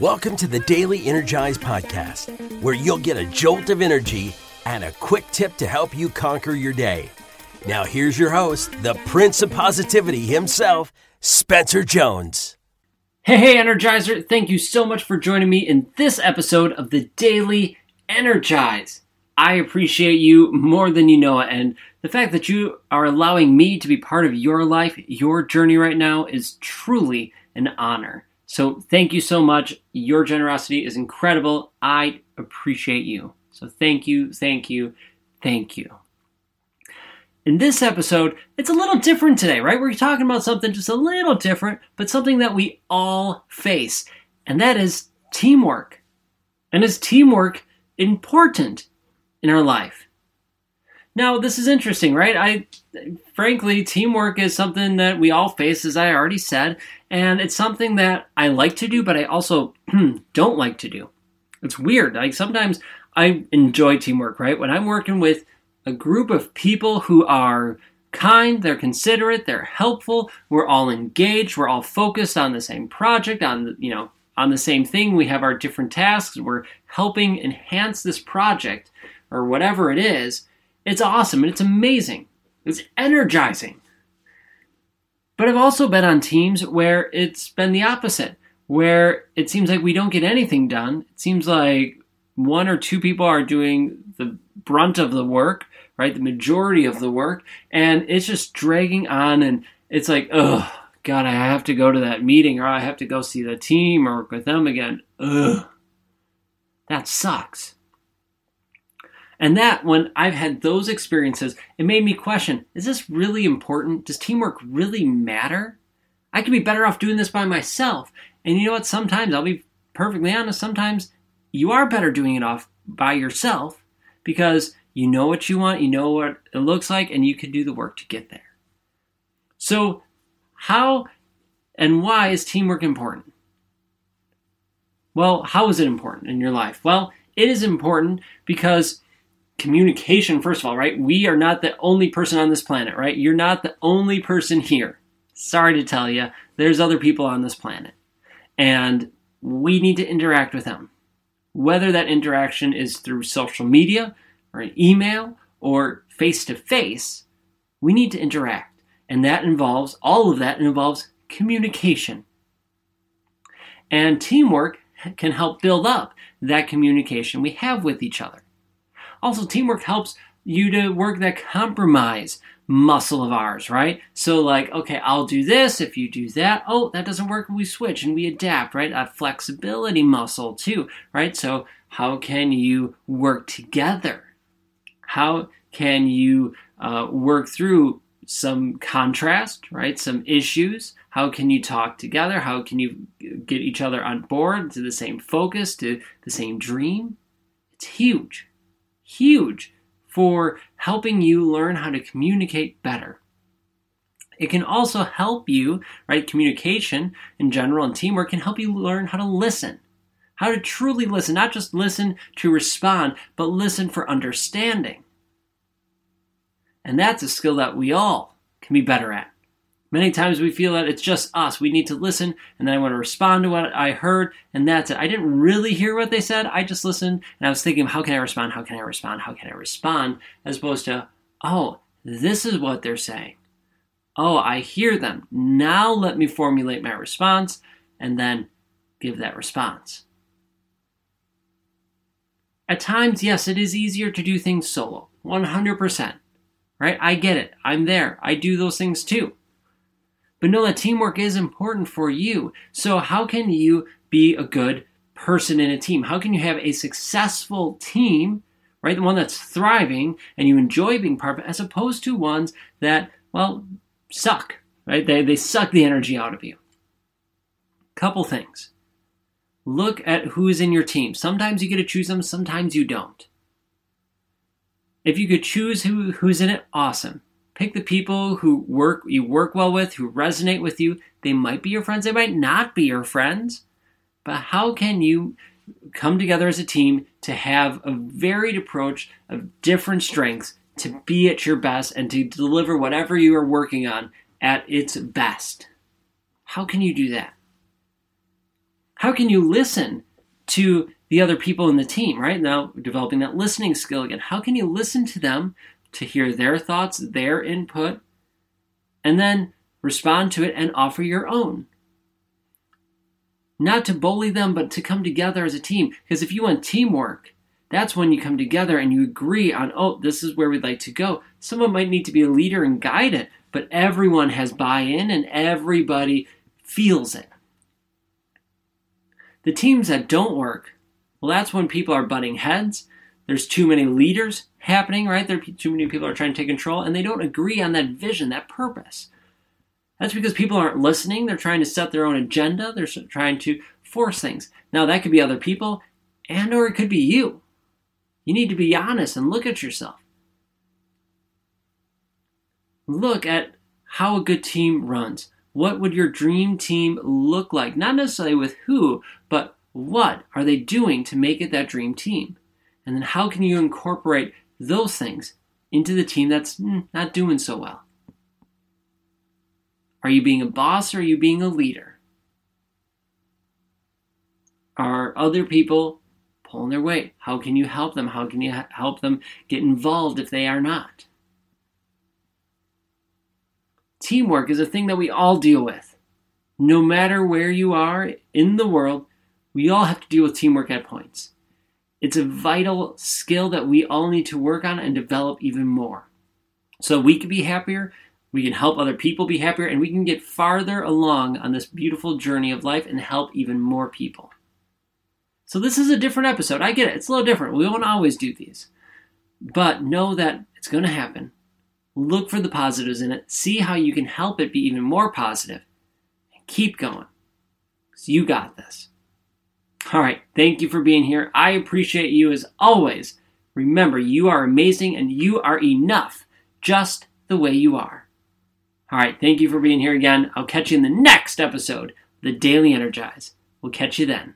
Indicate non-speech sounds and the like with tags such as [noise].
Welcome to the Daily Energize Podcast, where you'll get a jolt of energy and a quick tip to help you conquer your day. Now, here's your host, the Prince of Positivity himself, Spencer Jones. Hey, hey, Energizer, thank you so much for joining me in this episode of the Daily Energize. I appreciate you more than you know, and the fact that you are allowing me to be part of your life, your journey right now, is truly an honor. So, thank you so much. Your generosity is incredible. I appreciate you. So, thank you, thank you, thank you. In this episode, it's a little different today, right? We're talking about something just a little different, but something that we all face, and that is teamwork. And is teamwork important in our life? Now, this is interesting, right? I frankly, teamwork is something that we all face, as I already said, and it's something that I like to do, but I also [clears throat] don't like to do. It's weird. Like sometimes I enjoy teamwork, right? When I'm working with a group of people who are kind, they're considerate, they're helpful, we're all engaged, we're all focused on the same project, on you know, on the same thing. We have our different tasks, we're helping enhance this project or whatever it is. It's awesome and it's amazing. It's energizing. But I've also been on teams where it's been the opposite, where it seems like we don't get anything done. It seems like one or two people are doing the brunt of the work, right? The majority of the work, and it's just dragging on and it's like, oh, God, I have to go to that meeting or I have to go see the team or work with them again. Ugh. That sucks. And that, when I've had those experiences, it made me question is this really important? Does teamwork really matter? I could be better off doing this by myself. And you know what? Sometimes, I'll be perfectly honest, sometimes you are better doing it off by yourself because you know what you want, you know what it looks like, and you can do the work to get there. So, how and why is teamwork important? Well, how is it important in your life? Well, it is important because communication, first of all, right? We are not the only person on this planet, right? You're not the only person here. Sorry to tell you, there's other people on this planet. And we need to interact with them. Whether that interaction is through social media or an email or face to face, we need to interact. And that involves, all of that involves communication. And teamwork can help build up that communication we have with each other. Also, teamwork helps you to work that compromise muscle of ours, right? So, like, okay, I'll do this if you do that. Oh, that doesn't work. We switch and we adapt, right? That flexibility muscle, too, right? So, how can you work together? How can you uh, work through some contrast, right? Some issues. How can you talk together? How can you get each other on board to the same focus, to the same dream? It's huge huge for helping you learn how to communicate better. It can also help you, right? Communication in general and teamwork can help you learn how to listen, how to truly listen, not just listen to respond, but listen for understanding. And that's a skill that we all can be better at. Many times we feel that it's just us. We need to listen, and then I want to respond to what I heard, and that's it. I didn't really hear what they said. I just listened, and I was thinking, how can I respond? How can I respond? How can I respond? As opposed to, oh, this is what they're saying. Oh, I hear them. Now let me formulate my response, and then give that response. At times, yes, it is easier to do things solo, 100%. Right? I get it. I'm there. I do those things too. But know that teamwork is important for you. So, how can you be a good person in a team? How can you have a successful team, right? The one that's thriving and you enjoy being part of it, as opposed to ones that, well, suck, right? They, they suck the energy out of you. Couple things. Look at who's in your team. Sometimes you get to choose them, sometimes you don't. If you could choose who, who's in it, awesome. Pick the people who work you work well with, who resonate with you. They might be your friends, they might not be your friends. But how can you come together as a team to have a varied approach of different strengths to be at your best and to deliver whatever you are working on at its best? How can you do that? How can you listen to the other people in the team, right? Now, developing that listening skill again. How can you listen to them to hear their thoughts, their input, and then respond to it and offer your own? Not to bully them, but to come together as a team. Because if you want teamwork, that's when you come together and you agree on, oh, this is where we'd like to go. Someone might need to be a leader and guide it, but everyone has buy in and everybody feels it. The teams that don't work well, that's when people are butting heads. There's too many leaders happening, right? There too many people are trying to take control, and they don't agree on that vision, that purpose. That's because people aren't listening. They're trying to set their own agenda. They're trying to force things. Now, that could be other people, and or it could be you. You need to be honest and look at yourself. Look at how a good team runs. What would your dream team look like? Not necessarily with who, but what are they doing to make it that dream team? And then how can you incorporate those things into the team that's mm, not doing so well? Are you being a boss or are you being a leader? Are other people pulling their weight? How can you help them? How can you help them get involved if they are not? Teamwork is a thing that we all deal with. No matter where you are in the world, we all have to deal with teamwork at points. It's a vital skill that we all need to work on and develop even more. So we can be happier, we can help other people be happier, and we can get farther along on this beautiful journey of life and help even more people. So this is a different episode. I get it. It's a little different. We won't always do these. But know that it's going to happen. Look for the positives in it. See how you can help it be even more positive. And keep going. So you got this. All right, thank you for being here. I appreciate you as always. Remember, you are amazing and you are enough just the way you are. All right, thank you for being here again. I'll catch you in the next episode, The Daily Energize. We'll catch you then.